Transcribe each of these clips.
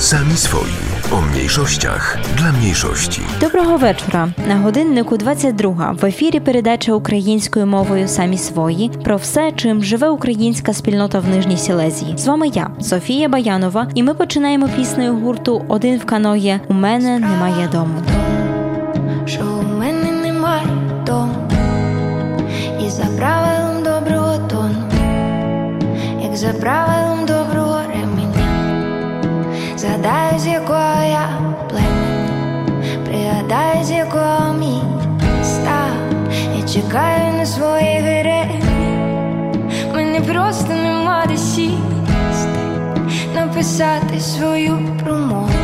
Sami swoi. O mniejszościach dla mniejszości. Доброго вечора. На годиннику 22 в ефірі передача українською мовою самі свої про все, чим живе українська спільнота в Нижній Сілезії. З вами я, Софія Баянова, і ми починаємо піснею гурту Один в каноє У мене немає дому. що у мене немає дому, і за правилом доброго тону, як за правилом доброго згадаю, з якого я племені, пригадай, з якого міста, я чекаю на свої гереї, мене просто нема де сісти, написати свою промову.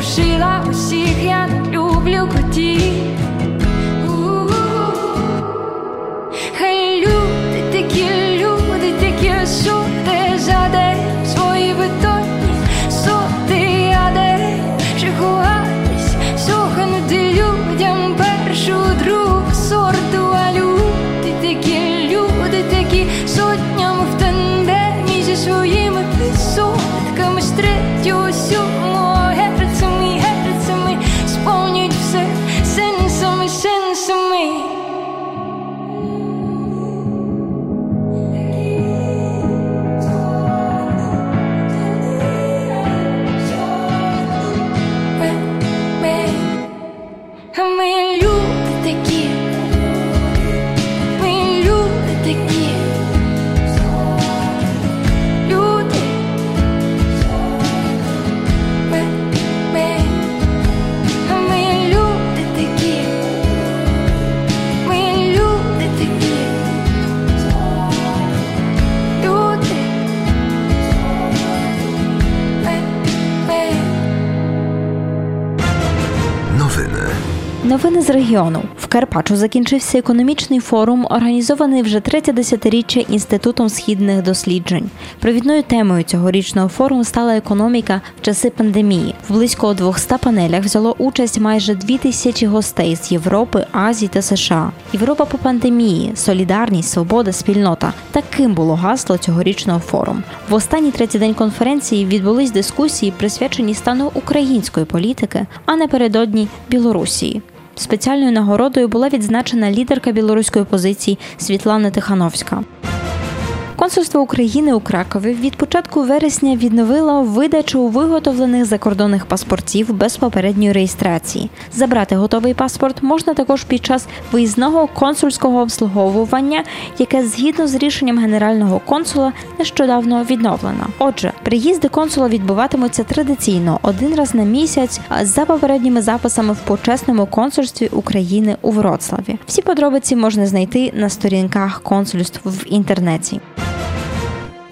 Я б регіону в Карпачу закінчився економічний форум, організований вже третє десятиріччя інститутом східних досліджень. Провідною темою цьогорічного форуму стала економіка в часи пандемії. В близько 200 панелях взяло участь майже дві тисячі гостей з Європи, Азії та США. Європа по пандемії, солідарність, свобода, спільнота. Таким було гасло цьогорічного форуму. В останній третій день конференції відбулись дискусії, присвячені стану української політики, а напередодні Білорусії. Спеціальною нагородою була відзначена лідерка білоруської опозиції Світлана Тихановська. Консульство України у Кракові від початку вересня відновило видачу виготовлених закордонних паспортів без попередньої реєстрації. Забрати готовий паспорт можна також під час виїзного консульського обслуговування, яке згідно з рішенням генерального консула нещодавно відновлено. Отже, приїзди консула відбуватимуться традиційно один раз на місяць за попередніми записами в почесному консульстві України у Вроцлаві. Всі подробиці можна знайти на сторінках консульств в інтернеті.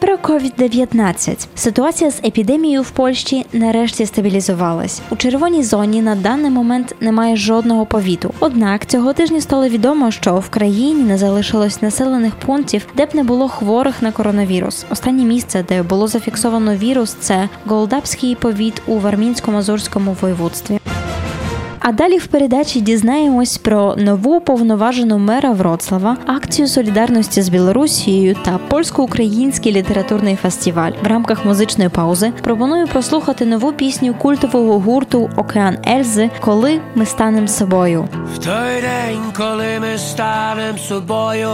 Про COVID-19. Ситуація з епідемією в Польщі нарешті стабілізувалась. У червоній зоні на даний момент немає жодного повіту. Однак цього тижня стало відомо, що в країні не залишилось населених пунктів, де б не було хворих на коронавірус. Останнє місце, де було зафіксовано вірус, це Голдапський повіт у Вармінсько-Мазурському воєводстві. А далі в передачі дізнаємось про нову повноважену мера Вроцлава, акцію солідарності з Білорусією та польсько-український літературний фестиваль. В рамках музичної паузи пропоную прослухати нову пісню культового гурту Океан Ельзи Коли ми станемо собою. В той день, коли ми станем собою,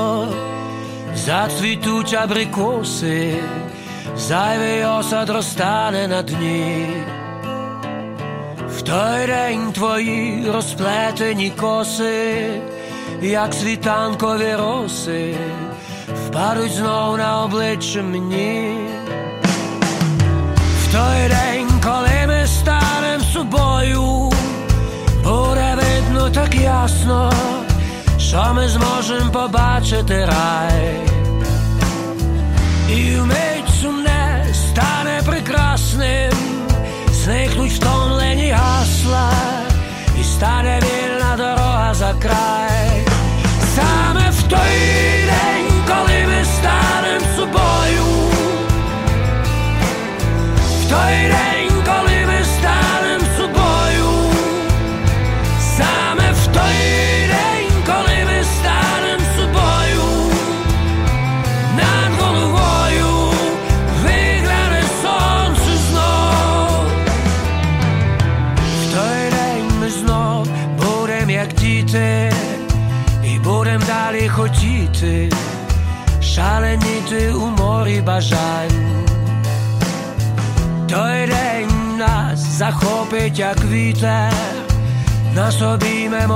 зацвітуть абрикоси, зайвий осад розтане на дні. Той день твої розплетені коси, як світанкові роси, впадуть знов на обличчя мені. В той день, коли ми станем собою, буде видно так ясно, що ми зможемо побачити рай. І вмить сумне стане прекрасним, зникнуть втомлені гасла, і стане вільна дорога за край. Саме в той день, коли ми станем собою, в той день,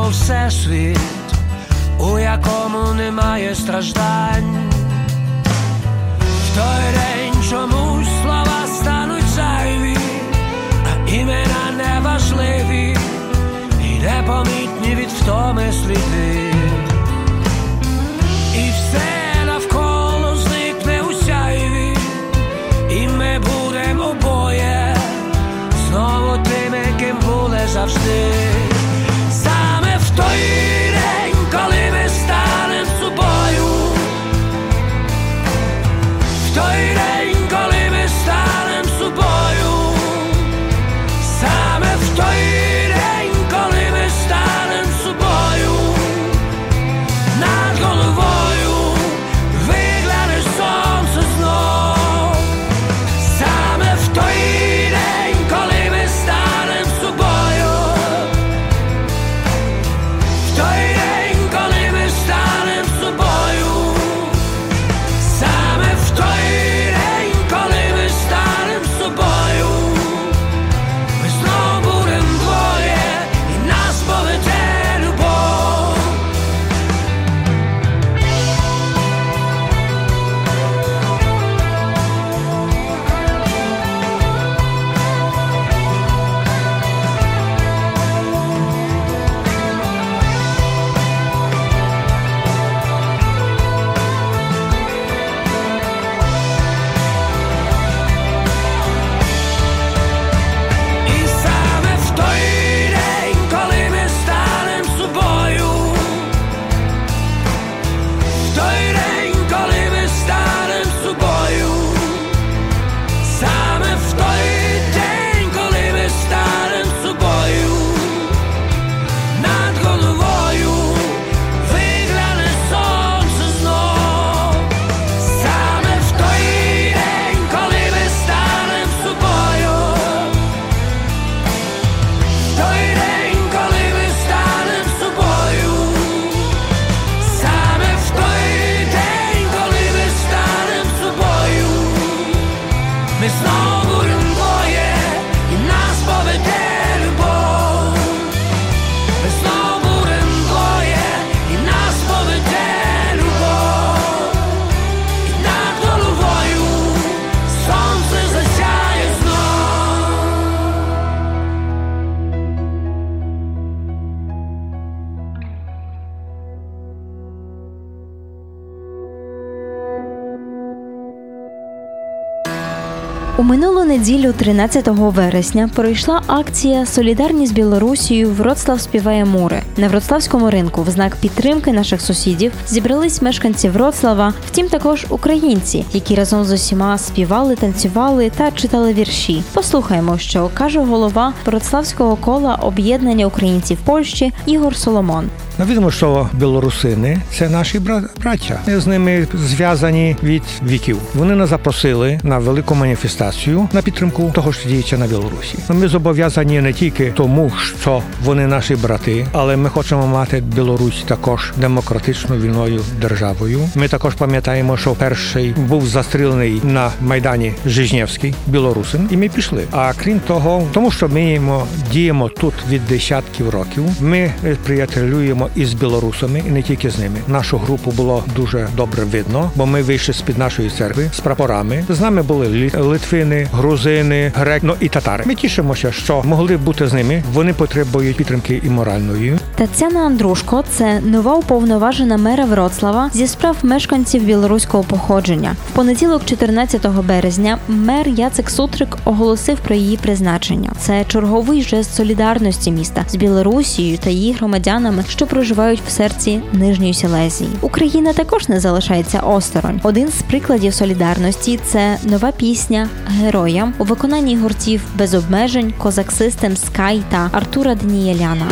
обіймемо всесвіт, у якому немає страждань. В той день чомусь слова стануть зайві, а імена неважливі і непомітні від втоми сліди. І все навколо зникне у і ми будемо обоє знову тими, ким були завжди. У минулу неділю, 13 вересня, пройшла акція Солідарність з Білорусією Вроцлав співає море. На Вроцлавському ринку в знак підтримки наших сусідів зібрались мешканці Вроцлава, втім також українці, які разом з усіма співали, танцювали та читали вірші. Послухаємо, що каже голова Вроцлавського кола об'єднання українців Польщі Ігор Соломон. Ну, відомо, що білорусини це наші бра- браття. Ми з ними зв'язані від віків. Вони нас запросили на велику маніфестацію на підтримку того, що діється на Білорусі. Ну, Ми зобов'язані не тільки тому, що вони наші брати, але ми хочемо мати Білорусь також демократичною вільною державою. Ми також пам'ятаємо, що перший був застрілений на майдані Жизнєвський, білорусин, і ми пішли. А крім того, тому що ми діємо тут від десятків років, ми із білорусами і не тільки з ними. Нашу групу було дуже добре видно, бо ми вийшли з під нашої церкви з прапорами. З нами були литвини, грузини, греки, ну і татари. Ми тішимося, що могли бути з ними. Вони потребують підтримки і моральної. Тетяна Андрушко це нова уповноважена мера Вроцлава зі справ мешканців білоруського походження. В понеділок, 14 березня, мер Яцек Сутрик оголосив про її призначення. Це черговий жест солідарності міста з Білорусією та її громадянами, що проживають в серці Нижньої Сілезії. Україна також не залишається осторонь. Один з прикладів солідарності це нова пісня Героям у виконанні гуртів без обмежень, Козак Систем, Скай та Артура Даніеляна.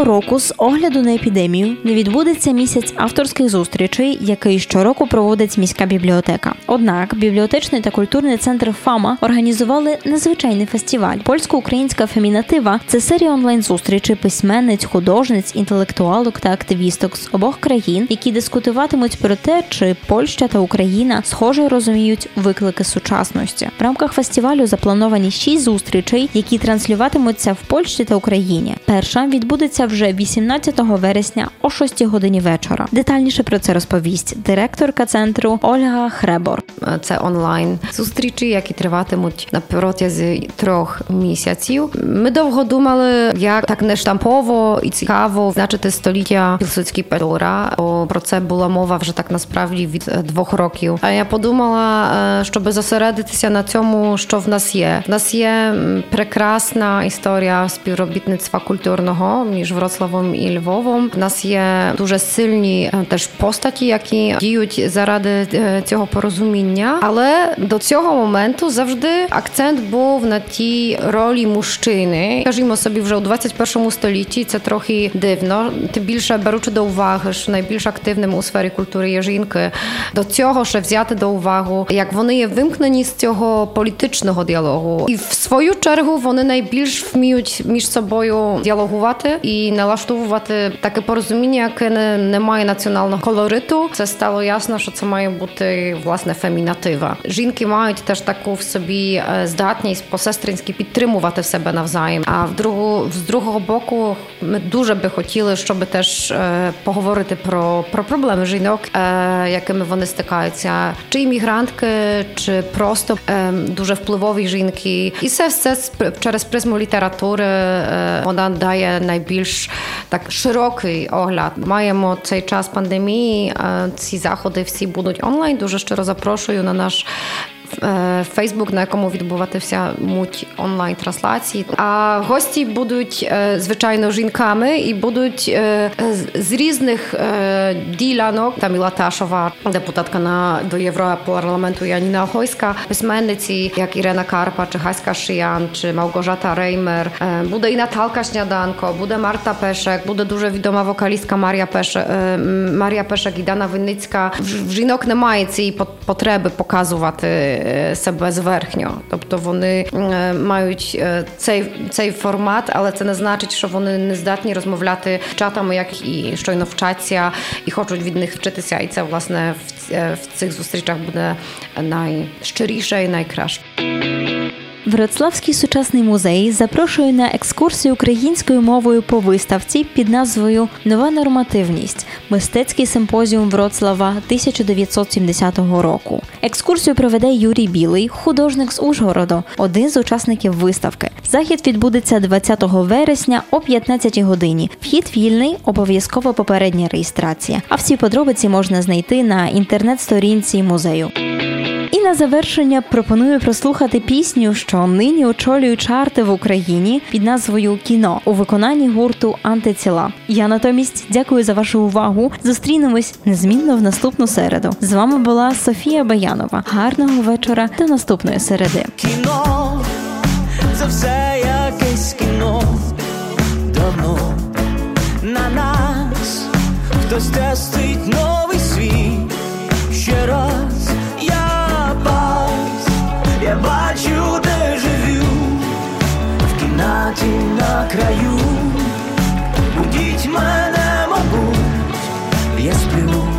Цього року з огляду на епідемію не відбудеться місяць авторських зустрічей, який щороку проводить міська бібліотека. Однак бібліотечний та культурний центр ФАМА організували незвичайний фестиваль. Польсько-українська фемінатива це серія онлайн-зустрічей письменниць, художниць, інтелектуалок та активісток з обох країн, які дискутуватимуть про те, чи Польща та Україна схоже розуміють виклики сучасності. В рамках фестивалю заплановані шість зустрічей, які транслюватимуться в Польщі та Україні. Перша відбудеться вже 18 вересня о 6 годині вечора. Детальніше про це розповість директорка центру Ольга Хребор. Це онлайн зустрічі, які триватимуть на протязі трьох місяців. Ми довго думали, як так нештампово і цікаво значити століття Пілсудський Петора. Бо про це була мова вже так насправді від е, двох років. А я подумала, е, щоб зосередитися на цьому, що в нас є. В нас є прекрасна історія співробітництва культурного між Вроцлавом і Львовом. В нас є дуже сильні е, теж постаті, які діють заради е, цього порозуміння. Але до цього моменту завжди акцент був на тій ролі мужчини. Скажімо собі, вже у 21 столітті це трохи дивно. Тим більше беручи до уваги, що найбільш активним у сфері культури є жінки. До цього ще взяти до уваги, як вони є вимкнені з цього політичного діалогу, і в свою чергу вони найбільш вміють між собою діалогувати і налаштовувати таке порозуміння, яке не, не має національного колориту. Це стало ясно, що це має бути власне фемінатива. Жінки мають теж таку в собі е, здатність посестринськи підтримувати себе навзаєм. А в другу з другого боку, ми дуже би хотіли, щоб теж е, поговорити про, про проблеми жінок, е, якими вони стикаються, чи іммігрантки, чи просто дуже впливові жінки, і це все через призму літератури. Вона дає найбільш так широкий огляд. Маємо цей час пандемії. Ці заходи всі будуть онлайн. Дуже щиро запрошую на наш. Фейсбук, на якому відбуватися муть онлайн трансляції. А гості будуть е, звичайно жінками і будуть е, з- різних е, ділянок. Таміла Ташова, депутатка на до Європарламенту Яніна Охойська, письменниці, як Ірена Карпа, чи Гаська Шиян, чи Мałgorzata Реймер. Буде і Наталка Śniadanko, буде Марта Пешек, буде дуже відома вокалістка Марія Пешек, Марія Пешек і Дана Винницька. В жінок немає цієї пот- потреби показувати себе зверхньо. Тобто вони е, мають е, цей, цей формат, але це не значить, що вони не здатні розмовляти з чатами, як і щойно вчаться, і хочуть від них вчитися. І це власне в, ц- в цих зустрічах буде найщиріше і найкраще. Вроцлавський сучасний музей запрошує на екскурсію українською мовою по виставці під назвою Нова нормативність мистецький симпозіум Вроцлава 1970 року. Екскурсію проведе Юрій Білий, художник з Ужгороду, один з учасників виставки. Захід відбудеться 20 вересня о 15 годині. Вхід вільний, обов'язкова попередня реєстрація. А всі подробиці можна знайти на інтернет-сторінці музею. І на завершення пропоную прослухати пісню, що нині очолює чарти в Україні під назвою Кіно у виконанні гурту Антиціла. Я натомість дякую за вашу увагу. Зустрінемось незмінно в наступну середу. З вами була Софія Баянова. Гарного вечора до наступної середи. кіно, це все якесь кіно давно на нас хтось тестить новий світ. Ще раз я бачу, де жив'ю, в кімнаті на краю, будіть мене, мабуть, я сплю.